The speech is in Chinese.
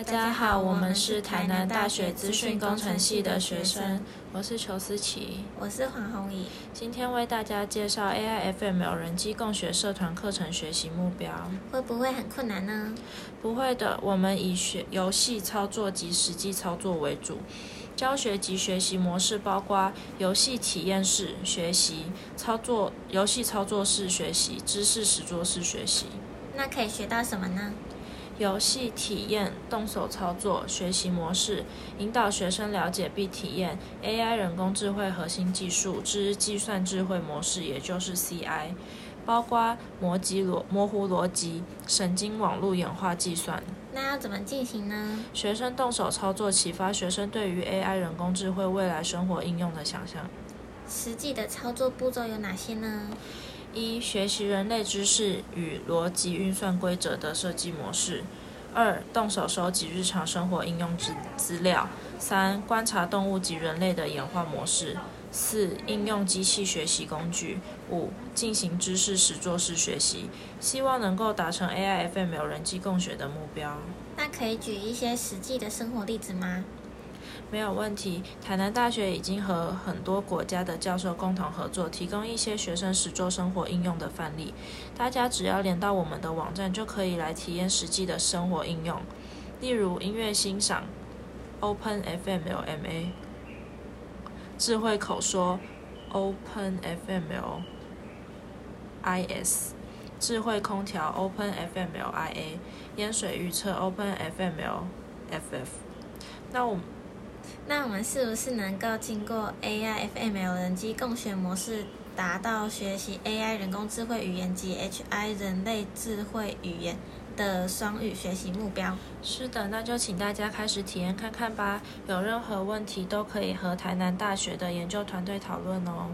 大家好，我们是台南大学资讯工程系的学生，我是裘思琪，我是黄宏怡。今天为大家介绍 AIFML 人机共学社团课程学习目标。会不会很困难呢？不会的，我们以学游戏操作及实际操作为主。教学及学习模式包括游戏体验式学习、操作游戏操作式学习、知识实作式学习。那可以学到什么呢？游戏体验、动手操作、学习模式，引导学生了解并体验 AI 人工智慧核心技术之计算智慧模式，也就是 CI，包括模级逻、模糊逻辑、神经网络演化计算。那要怎么进行呢？学生动手操作，启发学生对于 AI 人工智慧未来生活应用的想象。实际的操作步骤有哪些呢？一、学习人类知识与逻辑运算规则的设计模式；二、动手收集日常生活应用资资料；三、观察动物及人类的演化模式；四、应用机器学习工具；五、进行知识实作式学习，希望能够达成 AIFM 人机共学的目标。那可以举一些实际的生活例子吗？没有问题。台南大学已经和很多国家的教授共同合作，提供一些学生实作生活应用的范例。大家只要连到我们的网站，就可以来体验实际的生活应用。例如音乐欣赏，Open FMLMA；智慧口说，Open FMLIS；智慧空调，Open FMLIA；淹水预测，Open FMLFF。那我们。那我们是不是能够经过 AI FML 人机共学模式，达到学习 AI 人工智慧语言及 HI 人类智慧语言的双语学习目标？是的，那就请大家开始体验看看吧。有任何问题都可以和台南大学的研究团队讨论哦。